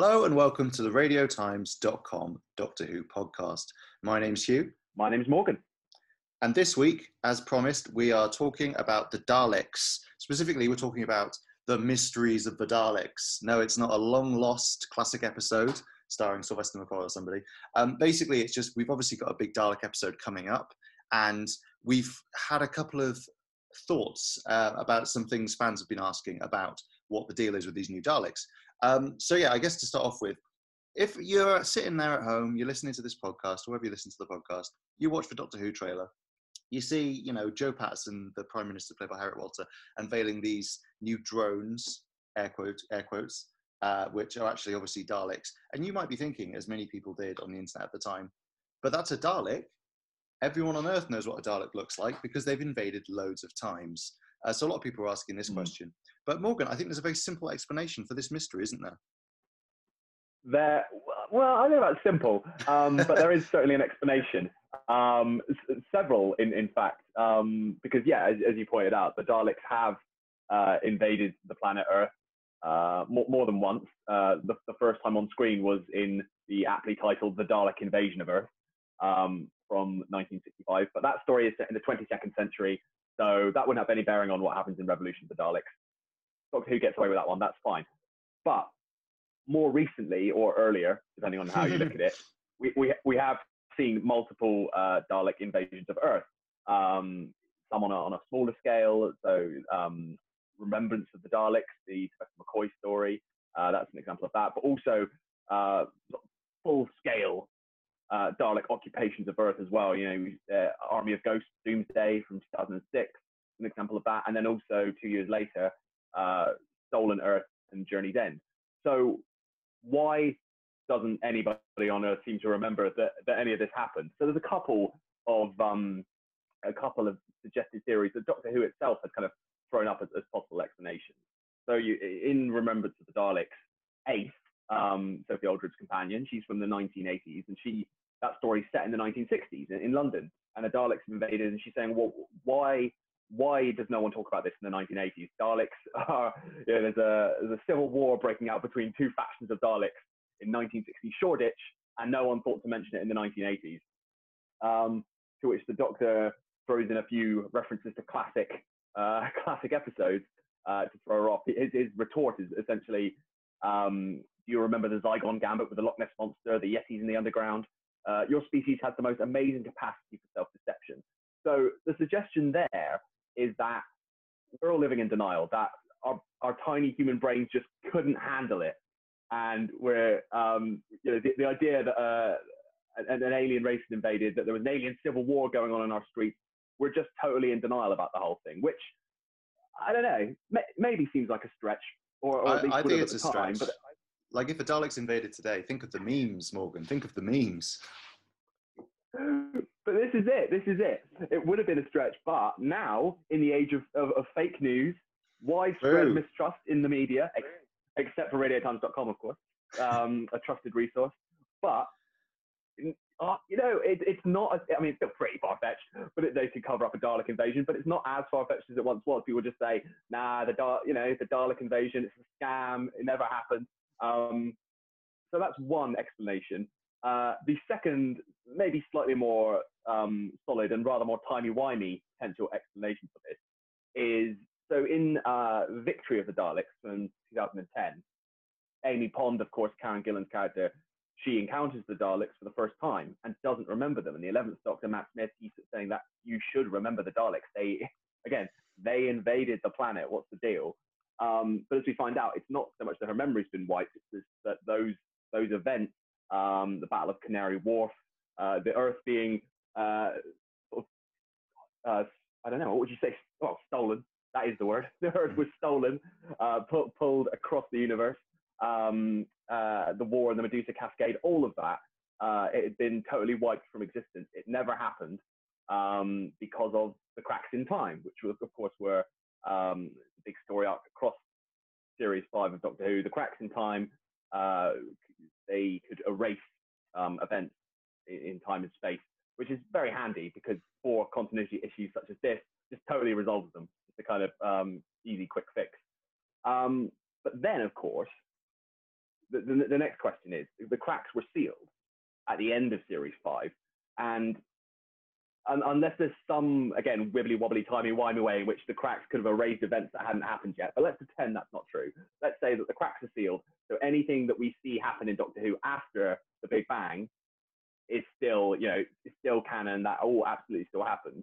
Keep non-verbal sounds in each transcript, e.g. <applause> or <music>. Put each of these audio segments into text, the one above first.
Hello and welcome to the radiotimes.com Doctor Who podcast. My name's Hugh. My name's Morgan. And this week, as promised, we are talking about the Daleks. Specifically, we're talking about the mysteries of the Daleks. No, it's not a long lost classic episode starring Sylvester McCoy or somebody. Um, basically, it's just we've obviously got a big Dalek episode coming up, and we've had a couple of thoughts uh, about some things fans have been asking about what the deal is with these new Daleks. Um, so yeah, I guess to start off with, if you're sitting there at home, you're listening to this podcast, or wherever you listen to the podcast, you watch the Doctor Who trailer, you see, you know, Jo Patterson, the Prime Minister played by Harriet Walter, unveiling these new drones, air quotes, air quotes, uh, which are actually obviously Daleks. And you might be thinking, as many people did on the internet at the time, but that's a Dalek. Everyone on Earth knows what a Dalek looks like because they've invaded loads of times. Uh, so a lot of people are asking this mm. question. But Morgan, I think there's a very simple explanation for this mystery, isn't there? There, well, I know about simple, um, but there is certainly an explanation. Um, several, in, in fact, um, because yeah, as, as, you pointed out, the Daleks have uh, invaded the planet Earth uh, more, more, than once. Uh, the, the, first time on screen was in the aptly titled "The Dalek Invasion of Earth" um, from 1965, but that story is set in the 22nd century, so that wouldn't have any bearing on what happens in Revolution of the Daleks. Doctor Who gets away with that one, that's fine. But more recently or earlier, depending on how you look at it, <laughs> we, we, we have seen multiple uh, Dalek invasions of Earth. Um, some on a, on a smaller scale, so um, Remembrance of the Daleks, the Professor McCoy story, uh, that's an example of that, but also uh, full scale uh, Dalek occupations of Earth as well. You know, uh, Army of Ghosts, Doomsday from 2006, an example of that, and then also two years later, uh, Stolen Earth and Journey's End. So why doesn't anybody on Earth seem to remember that, that any of this happened? So there's a couple of um, a couple of suggested theories that Doctor Who itself has kind of thrown up as, as possible explanations. So you, in Remembrance of the Daleks, Ace, um, Sophie Aldred's companion, she's from the 1980s, and she that story's set in the 1960s in, in London, and the Daleks invaded, and she's saying, well, why why does no one talk about this in the 1980s? Daleks <laughs> are, you know, there's a, there's a civil war breaking out between two factions of Daleks in 1960 Shoreditch, and no one thought to mention it in the 1980s. Um, to which the Doctor throws in a few references to classic, uh, <laughs> classic episodes uh, to throw her off. His, his retort is essentially, um, do you remember the Zygon Gambit with the Loch Ness Monster, the Yetis in the underground? Uh, your species has the most amazing capacity for self-deception. So the suggestion there is that we're all living in denial, that our, our tiny human brains just couldn't handle it. And we're, um, you know, the, the idea that uh, an, an, alien race had invaded, that there was an alien civil war going on in our streets, we're just totally in denial about the whole thing, which I don't know, may, maybe seems like a stretch. Or, or I, I think it's a time, stretch. But, like if the Daleks invaded today, think of the memes, Morgan. Think of the memes. <laughs> But this is it. This is it. It would have been a stretch, but now, in the age of, of, of fake news, widespread Ooh. mistrust in the media, ex- except for RadioTimes.com, of course, um, <laughs> a trusted resource. But uh, you know, it, it's not. I mean, it's still pretty far fetched, but it, they could cover up a Dalek invasion. But it's not as far fetched as it once was. People just say, "Nah, the Dalek, you know, the Dalek invasion, it's a scam. It never happened." Um, so that's one explanation. Uh, the second, maybe slightly more um, solid and rather more timey-wimey potential explanation for this is so in uh, Victory of the Daleks from 2010, Amy Pond, of course, Karen Gillan's character, she encounters the Daleks for the first time and doesn't remember them. And the 11th Doctor, Matt Smith, keeps saying that you should remember the Daleks. They, <laughs> again, they invaded the planet. What's the deal? Um, but as we find out, it's not so much that her memory's been wiped, it's that those, those events um, the Battle of Canary Wharf, uh, the Earth being, uh, uh, I don't know, what would you say? Oh, stolen. That is the word. <laughs> The Earth was stolen, uh, pu- pulled across the universe. Um, uh, the war and the Medusa Cascade, all of that, uh, it had been totally wiped from existence. It never happened um, because of the cracks in time, which was, of course, were um, the big story arc across series five of Doctor Who. The cracks in time uh, they could erase um, events in, in, time and space, which is very handy because for continuity issues such as this, just totally resolves them. It's a kind of um, easy, quick fix. Um, but then, of course, the, the, the next question is the cracks were sealed at the end of Series 5. And unless there's some, again, wibbly wobbly, timey wimey way in which the cracks could have erased events that hadn't happened yet. But let's pretend that's not true. Let's say that the cracks are sealed. So anything that we see happen in Doctor Who after the Big Bang is still, you know, still canon. That all absolutely still happened.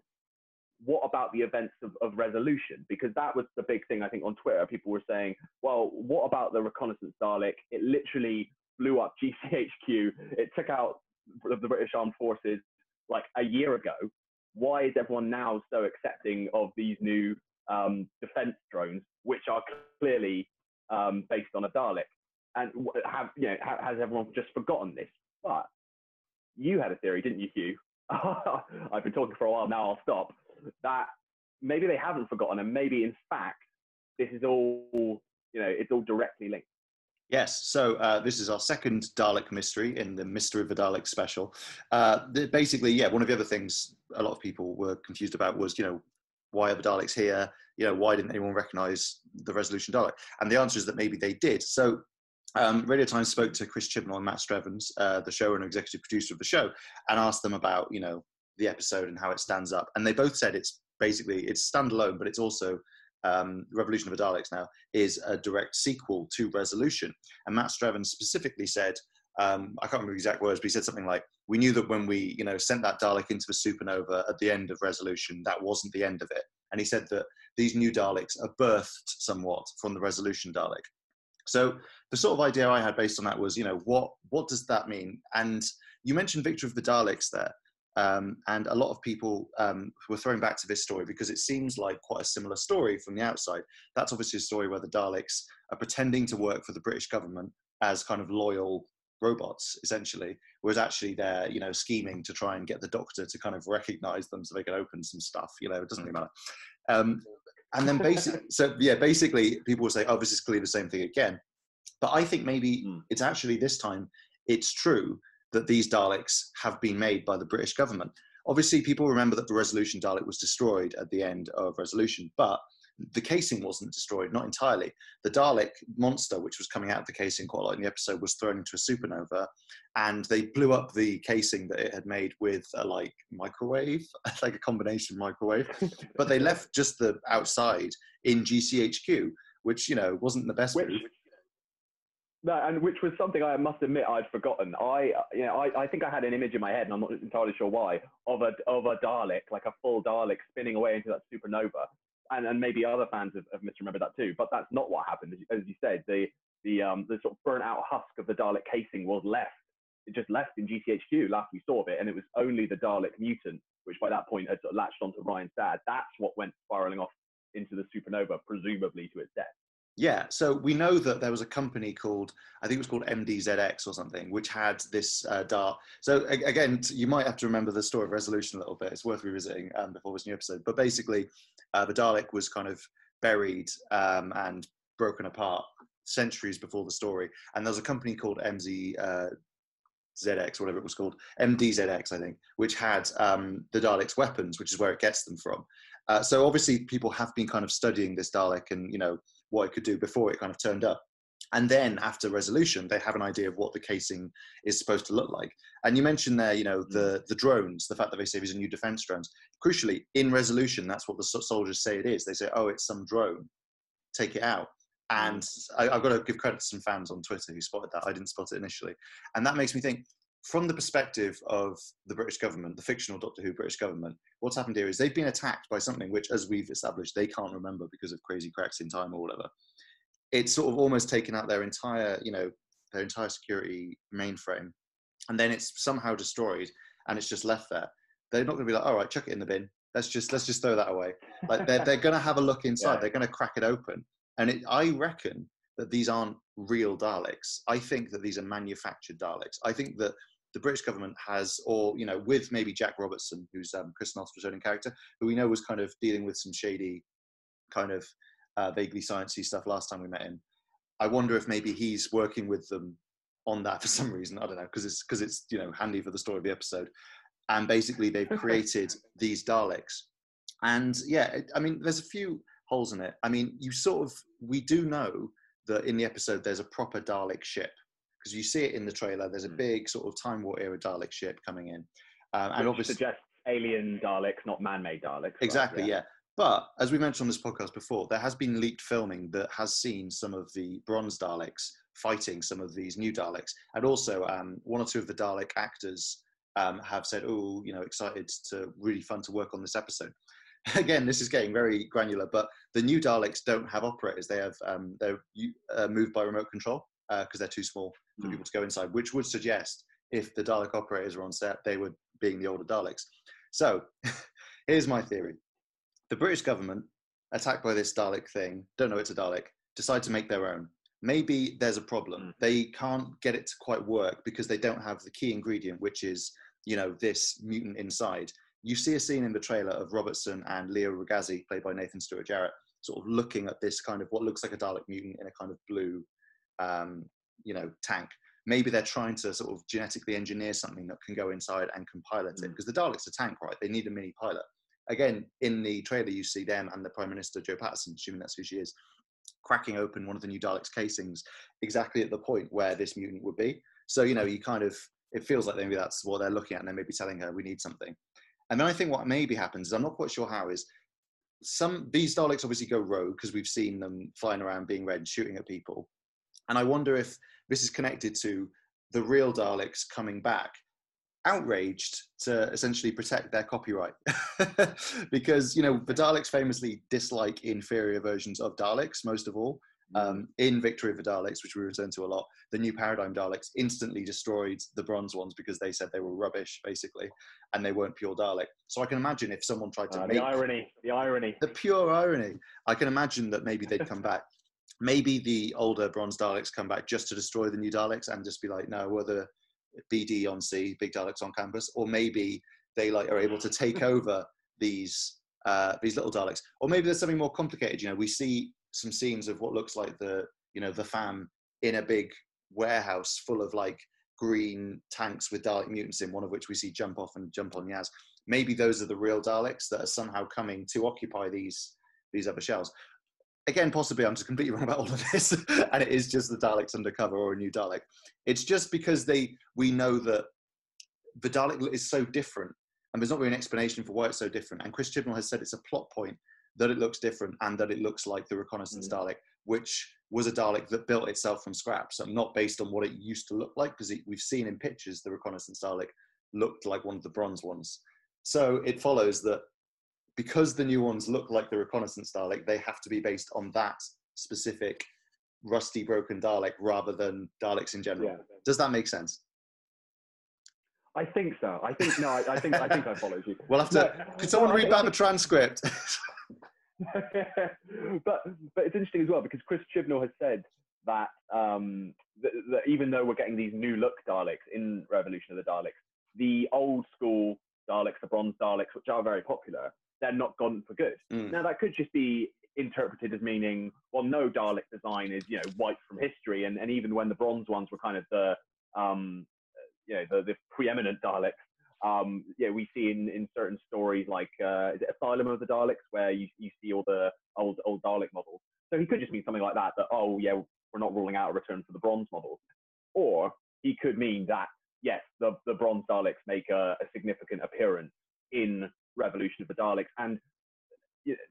What about the events of, of resolution? Because that was the big thing I think on Twitter. People were saying, well, what about the reconnaissance Dalek? It literally blew up <laughs> GCHQ. It took out the British Armed Forces like a year ago. Why is everyone now so accepting of these new um, defense drones, which are clearly um, based on a Dalek? And have you know has everyone just forgotten this? But you had a theory, didn't you, Hugh? <laughs> I've been talking for a while now. I'll stop. That maybe they haven't forgotten, and maybe in fact this is all you know it's all directly linked. Yes, so uh, this is our second Dalek mystery in the Mystery of the Dalek special. Uh, basically, yeah, one of the other things a lot of people were confused about was, you know, why are the Daleks here? You know, why didn't anyone recognize the Resolution Dalek? And the answer is that maybe they did. So um, Radio Times spoke to Chris Chibnall and Matt Strevens, uh, the show and executive producer of the show, and asked them about, you know, the episode and how it stands up. And they both said it's basically it's standalone, but it's also um, Revolution of the Daleks now is a direct sequel to Resolution. And Matt Strevens specifically said, um, I can't remember the exact words, but he said something like, "We knew that when we, you know, sent that Dalek into the supernova at the end of Resolution, that wasn't the end of it." And he said that these new Daleks are birthed somewhat from the Resolution Dalek. So the sort of idea I had based on that was, you know, what what does that mean? And you mentioned Victory of the Daleks there. Um, and a lot of people um, were throwing back to this story because it seems like quite a similar story from the outside. That's obviously a story where the Daleks are pretending to work for the British government as kind of loyal robots, essentially, whereas actually they're, you know, scheming to try and get the Doctor to kind of recognize them so they can open some stuff. You know, it doesn't really matter. Um, and then basically, <laughs> so yeah, basically, people will say, "Oh, this is clearly the same thing again." But I think maybe mm. it's actually this time it's true that these Daleks have been made by the British government. Obviously, people remember that the Resolution Dalek was destroyed at the end of Resolution, but the casing wasn't destroyed, not entirely. The Dalek monster, which was coming out of the casing quite a lot in the episode, was thrown into a supernova, and they blew up the casing that it had made with a like microwave, <laughs> like a combination microwave. <laughs> but they left just the outside in GCHQ, which you know wasn't the best. Which, no, and which was something I must admit I'd forgotten. I, you know, I, I think I had an image in my head, and I'm not entirely sure why, of a of a Dalek, like a full Dalek spinning away into that supernova, and and maybe other fans have, have misremembered that too. But that's not what happened, as you, as you said. The the um the sort of burnt out husk of the Dalek casing was left. It just left in GCHQ last we saw of it, and it was only the Dalek mutant, which by that point had sort of latched onto Ryan's dad. That's what went spiraling off into the supernova, presumably to its death. Yeah, so we know that there was a company called, I think it was called MDZX or something, which had this uh, dart. So again, you might have to remember the story of Resolution a little bit. It's worth revisiting um, before this new episode. But basically, uh, the Dalek was kind of buried um, and broken apart centuries before the story. And there was a company called MZ. Uh, ZX, whatever it was called, MDZX, I think, which had um, the Dalek's weapons, which is where it gets them from. Uh, so obviously, people have been kind of studying this Dalek and you know what it could do before it kind of turned up. And then after resolution, they have an idea of what the casing is supposed to look like. And you mentioned there, you know, the mm. the drones, the fact that they say these are new defense drones. Crucially, in resolution, that's what the soldiers say it is. They say, "Oh, it's some drone. Take it out." And mm. I, have got to give credit to some fans on Twitter who spotted that. I didn't spot it initially, and that makes me think. From the perspective of the British government, the fictional Doctor Who British government, what's happened here is they've been attacked by something which, as we've established, they can't remember because of crazy cracks in time or whatever. It's sort of almost taken out their entire, you know, their entire security mainframe, and then it's somehow destroyed and it's just left there. They're not going to be like, all right, chuck it in the bin. Let's just let's just throw that away. Like they're they're going to have a look inside. <laughs> Yeah. They're going to crack it open, and it, I reckon that these aren't real Daleks. I think that these are manufactured Daleks. I think that the British government has, or you know, with maybe Jack Robertson, who's um, Chris Noth's returning character, who we know was kind of dealing with some shady, kind of uh, vaguely sciencey stuff last time we met him. I wonder if maybe he's working with them on that for some reason. I don't know because it's because it's you know handy for the story of the episode. And basically, they've created these Daleks, and yeah, I mean, there's a few holes in it. I mean, you sort of we do know that in the episode there's a proper Dalek ship because you see it in the trailer. There's a Mm. big sort of Time War era Dalek ship coming in, um, and Which obviously suggests alien Daleks, not man-made Daleks. right? Exactly, yeah. But as we mentioned on this podcast before, there has been leaked filming that has seen some of the bronze Daleks fighting some of these new Daleks. And also, um, one or two of the Dalek actors um, have said, oh, you know, excited to really fun to work on this episode. <laughs> Again, this is getting very granular, but the new Daleks don't have operators. They have, um, they're uh, moved by remote control because they're too small for Mm. people to go inside, which would suggest if the Dalek operators were on set, they would being the older Daleks. So <laughs> here's my theory the British government, attacked by this Dalek thing, don't know it's a Dalek, decide to make their own. Maybe there's a problem. Mm. They can't get it to quite work because they don't have the key ingredient, which is, you know, this mutant inside. You see a scene in the trailer of Robertson and Leo Rugazzi, played by Nathan Stewart Jarrett, sort of looking at this kind of what looks like a Dalek mutant in a kind of blue, um, you know, tank. Maybe they're trying to sort of genetically engineer something that can go inside and can pilot it Mm. because the Dalek's a tank, right? They need a mini pilot again in the trailer you see them and the prime minister jo patterson assuming that's who she is cracking open one of the new daleks casings exactly at the point where this mutant would be so you know you kind of it feels like maybe that's what they're looking at and they're maybe telling her we need something and then i think what maybe happens is i'm not quite sure how is some these daleks obviously go rogue because we've seen them flying around being red and shooting at people. And i wonder if this is connected to the real daleks coming back outraged to essentially protect their copyright. <laughs> Because you know the daleks famously dislike inferior versions of daleks most of all um, in victory of the daleks which we return to a lot the new paradigm daleks instantly destroyed the bronze ones because they said they were rubbish basically and they weren't pure dalek so i can imagine if someone tried to Uh, make the irony, the irony. the pure irony. I can imagine that maybe they'd come back. <laughs> Maybe the older bronze Daleks come back just to destroy the new Daleks and just be like, no, we're the BD on C, big Daleks on campus. Or maybe they like are able to take <laughs> over these uh, these little Daleks. Or maybe there's something more complicated. You know, we see some scenes of what looks like the you know the fam in a big warehouse full of like green tanks with Dalek mutants in, one of which we see jump off and jump on Yaz. Maybe those are the real Daleks that are somehow coming to occupy these these other shells. Again, possibly I'm just completely <laughs> wrong about all of this, <laughs> and it is just the Daleks undercover or a new Dalek. It's just because they we know that the Dalek is so different, and there's not really an explanation for why it's so different. And Chris Chibnall has said it's a plot point that it looks different and that it looks like the reconnaissance Mm. Dalek, which was a Dalek that built itself from scratch, so not based on what it used to look like, because we've seen in pictures the reconnaissance Dalek looked like one of the bronze ones. So it follows that because the new ones look like the reconnaissance Dalek, they have to be based on that specific rusty, broken Dalek rather than Daleks in general. Yeah. Does that make sense? I think so. I think no. I, I think I think I followed you. <laughs> We'll have to. No, Could someone no, read back the transcript? <laughs> <laughs> but but it's interesting as well because Chris Chibnall has said that um, that, that even though we're getting these new look Daleks in Revolution of the Daleks, the old school Daleks, the bronze Daleks, which are very popular, they're not gone for good. Mm. Now that could just be interpreted as meaning, well, no Dalek design is you know wiped from history, and, and even when the bronze ones were kind of the um, you know the, the preeminent Daleks. Um, yeah, we see in, in certain stories like uh, is it Asylum of the Daleks, where you, you see all the old old Dalek models. So he could just mean something like that. That oh yeah, we're not ruling out a return for the bronze models, or he could mean that yes, the the bronze Daleks make a, a significant appearance in Revolution of the Daleks, and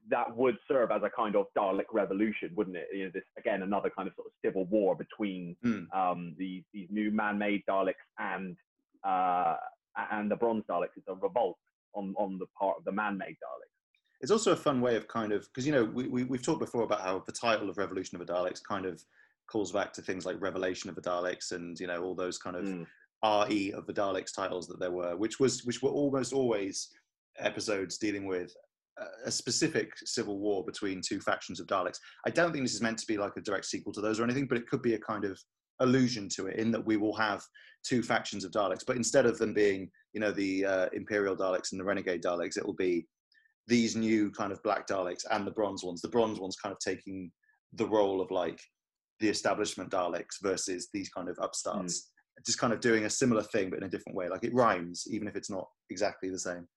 that would serve as a kind of Dalek revolution, wouldn't it? You know, this again another kind of sort of civil war between Mm. um, these these new man-made Daleks and uh, and the bronze Daleks. It's a revolt on on the part of the man-made Daleks. it's also a fun way of kind of because you know we, we we've talked before about how the title of Revolution of the Daleks kind of calls back to things like Revelation of the Daleks and you know all those kind of Mm. RE of the Daleks titles that there were, which was which were almost always episodes dealing with a specific civil war between two factions of Daleks. I don't think this is meant to be like a direct sequel to those or anything, but it could be a kind of allusion to it in that we will have two factions of Daleks, but instead of them being, you know, the uh, Imperial Daleks and the Renegade Daleks, it will be these new kind of black Daleks and the bronze ones. The bronze ones kind of taking the role of like the establishment Daleks versus these kind of upstarts. Just kind of doing a similar thing, but in a different way. Like it rhymes, even if it's not exactly the same.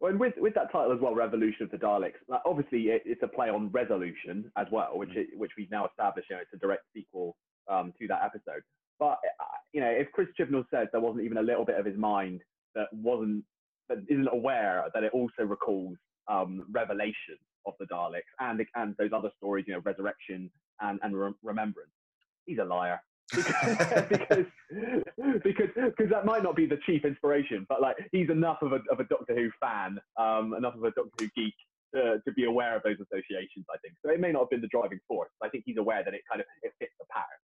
Well, and with with that title as well, Revolution of the Daleks. Like, obviously, it, it's a play on Resolution as well, which Mm. it, which we've now established. You know, it's a direct sequel um, to that episode. But uh, you know, if Chris Chibnall says there wasn't even a little bit of his mind that wasn't that isn't aware that it also recalls um, revelation of the Daleks and and those other stories, you know, resurrection and and re- remembrance, he's a liar. <laughs> because because because that might not be the chief inspiration, but like he's enough of a of a Doctor Who fan, um, enough of a Doctor Who geek to, to be aware of those associations. I think so. It may not have been the driving force. I think he's aware that it kind of it fits the pattern.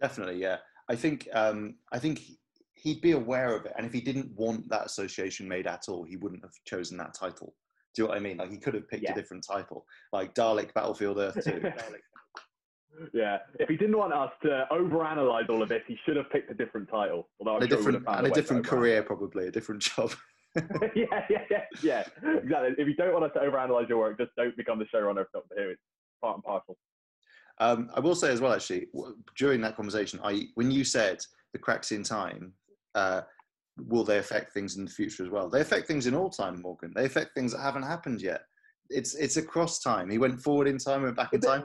Definitely, yeah. I think um, I think he'd be aware of it, and if he didn't want that association made at all, he wouldn't have chosen that title. Do you know what I mean? Like he could have picked yeah. a different title, like Dalek Battlefield Earth Two. <laughs> Yeah, if he didn't want us to overanalyze all of this, he should have picked a different title. Although a sure different and a, a different career, probably a different job. <laughs> <laughs> yeah, yeah, yeah, yeah, exactly. If you don't want us to overanalyze your work, just don't become the showrunner of Doctor Who. It's part and parcel. Um, I will say as well, actually, during that conversation, I when you said the cracks in time, uh, will they affect things in the future as well? They affect things in all time, Morgan. They affect things that haven't happened yet. It's it's across time. He went forward in time, went back in time.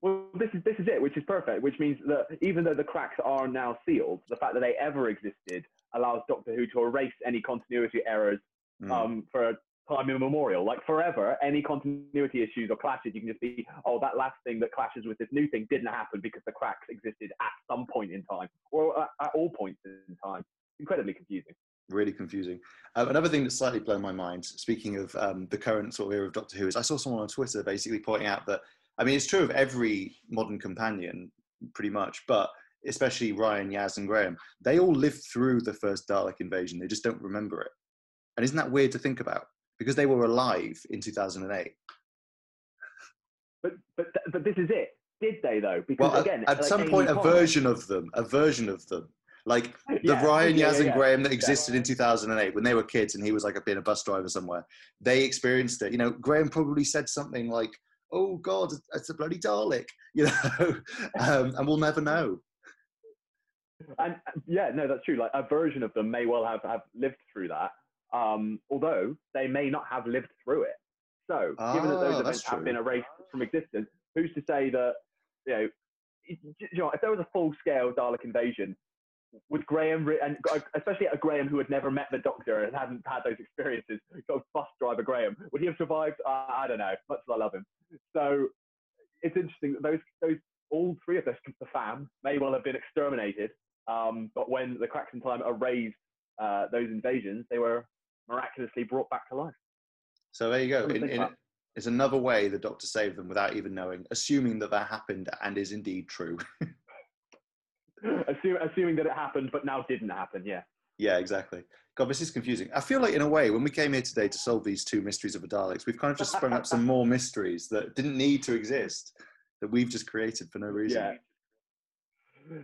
Well, this is this is it, which is perfect. Which means that even though the cracks are now sealed, the fact that they ever existed allows Doctor Who to erase any continuity errors mm. um, for time immemorial. Like forever, any continuity issues or clashes, you can just be, oh, that last thing that clashes with this new thing didn't happen because the cracks existed at some point in time or at, all points in time. Incredibly confusing. Really confusing. Um, another thing that's slightly blown my mind, speaking of um, the current sort of era of Doctor Who, is I saw someone on Twitter basically pointing out that I mean, it's true of every modern companion, pretty much, but especially Ryan, Yaz, and Graham, they all lived through the first Dalek invasion. They just don't remember it. And isn't that weird to think about? Because they were alive in 2008. But but but this is it. Did they though? Because well, again, at, at like some point, a version of them, a version of them, like the yeah, Ryan, yeah, Yaz, and Graham that existed in 2008 when they were kids, and he was like a, being a bus driver somewhere. They experienced it. You know, Graham probably said something like, oh god, it's a bloody Dalek, <laughs> you know, um, and we'll never know. And yeah, no, that's true. Like a version of them may well have, have lived through that, um, although they may not have lived through it. So, ah, given that those ah, events have been erased from existence, who's to say that you know, you know, if there was a full-scale Dalek invasion, would Graham, and especially a Graham who had never met the Doctor and hadn't had those experiences, sort of bus driver Graham, would he have survived? Uh, I don't know. Much as I love him, so it's interesting that those those all three of those the fam may well have been exterminated, um, but when the cracks in time erased uh, those invasions, they were miraculously brought back to life. So there you go. In, in, it's another way the Doctor saved them without even knowing, assuming that that happened and is indeed true. <laughs> Assume, assuming that it happened, but now didn't happen. Yeah. Yeah, exactly. God, this is confusing. I feel like, in a way, when we came here today to solve these two mysteries of the Daleks, we've kind of just sprung up some <laughs> more mysteries that didn't need to exist, that we've just created for no reason. Yeah.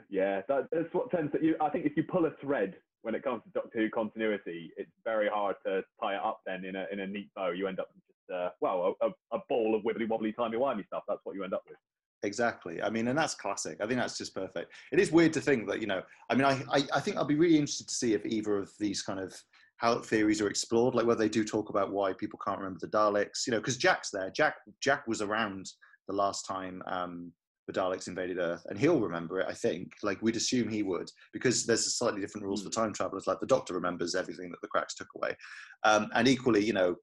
Yeah, that, that's what tends to. You, I think if you pull a thread when it comes to Doctor Who continuity, it's very hard to tie it up. Then in a in a neat bow, you end up with just uh, well a, a, ball of wibbly wobbly timey wimey stuff. That's what you end up with. Exactly. I mean, and that's classic. I think that's just perfect. It is weird to think that, you know, I mean, I, I, I think I'll be really interested to see if either of these kind of how theories are explored, like whether they do talk about why people can't remember the Daleks, you know, because Jack's there. Jack Jack was around the last time um, the Daleks invaded Earth, and he'll remember it. I think, like we'd assume he would, because there's slightly different rules mm. for hmm. time travelers. Like the Doctor remembers everything that the cracks took away, um, and equally, you know,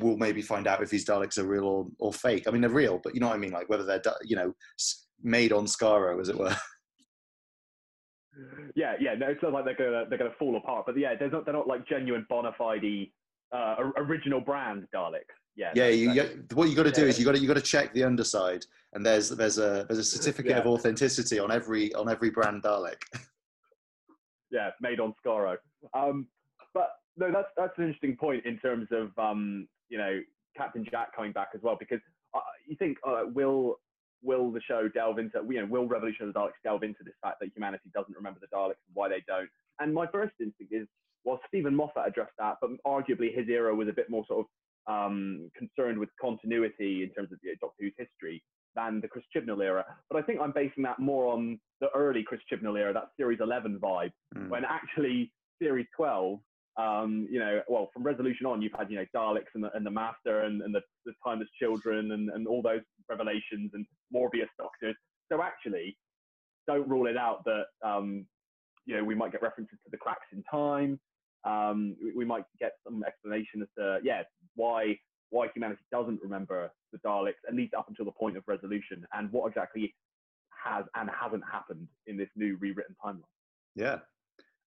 we'll maybe find out if these Daleks are real or, or fake. I mean, they're real, but you know what I mean? Like whether they're, you know, made on Skaro, as it were. <laughs> Yeah, yeah. No, it's not like they're gonna they're gonna fall apart. But yeah, they're not they're not like genuine bona fide uh, original brand Daleks. Yeah. Yeah. You, what you got to do yeah. is you got to you got to check the underside, and there's there's a there's a <laughs> certificate yeah. of authenticity on every on every brand Dalek. <laughs> yeah, made on Skaro. Um, but no, that's that's an interesting point in terms of um, you know Captain Jack coming back as well because uh, you think uh, will will the show delve into you know will Revolution of the Daleks delve into this fact that humanity doesn't remember the Daleks and why they don't? And my first instinct is well Steven Moffat addressed that, but arguably his era was a bit more sort of um, concerned with continuity in terms of you know, Doctor Who's history than the Chris Chibnall era. But I think I'm basing that more on the early Chris Chibnall era, that Series 11 vibe, mm. when actually Series 12 um, you know, well, from Resolution on, you've had, you know, Daleks and the, and the Master and, and the, the Timeless Children and, and all those revelations and Morbius Doctors. So actually, don't rule it out that um, you know we might get references to the cracks in time. Um, we, we, might get some explanation as to yeah why why humanity doesn't remember the Daleks at least up until the point of resolution and what exactly has and hasn't happened in this new rewritten timeline. Yeah,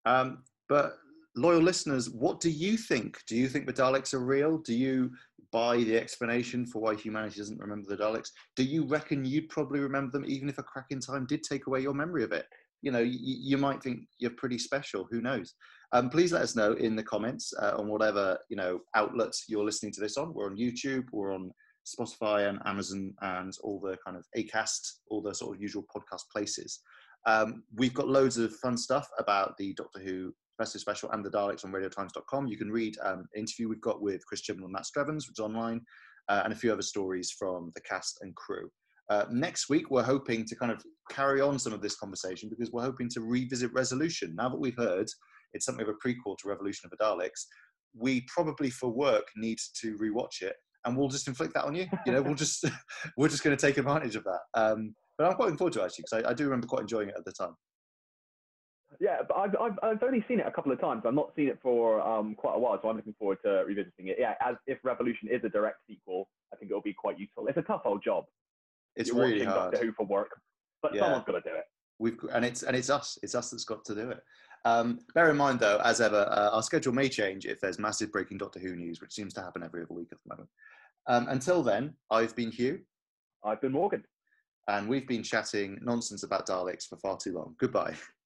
um, but loyal listeners, what do you think? Do you think the Daleks are real? Do you buy the explanation for why humanity doesn't remember the Daleks? Do you reckon you'd probably remember them even if a crack in time did take away your memory of it? You know, you, you might think you're pretty special. Who knows? Um, please let us know in the comments uh, on whatever you know outlets you're listening to this on. We're on YouTube. We're on Spotify and Amazon and all the kind of Acast, all the sort of usual podcast places. Um, we've got loads of fun stuff about the Doctor Who Festive Special and the Daleks on radiotimes.com. You can read um, an interview we've got with Chris Chibnall and Matt Strevens, which is online, uh, and a few other stories from the cast and crew. Uh, next week, we're hoping to kind of carry on some of this conversation because we're hoping to revisit Resolution. Now that we've heard it's something of a prequel to Revolution of the Daleks, we probably for work need to rewatch it, and we'll just inflict that on you. You know, we'll just <laughs> we're just going to take advantage of that. Um, but I'm quite looking forward to it actually because I, I do remember quite enjoying it at the time. Yeah, but I've, I've, I've only seen it a couple of times. I've not seen it for um, quite a while, so I'm looking forward to revisiting it. Yeah, as if Revolution is a direct sequel, I think it'll be quite useful. It's a tough old job. It's You're really hard. Doctor Who for work, but yeah. someone's got to do it. We've and it's and it's us. It's us that's got to do it. Um, bear in mind, though, as ever, uh, our schedule may change if there's massive breaking Doctor Who news, which seems to happen every other week at the moment. Um, until then, I've been Hugh. I've been Morgan. And we've been chatting nonsense about Daleks for far too long. Goodbye. <laughs>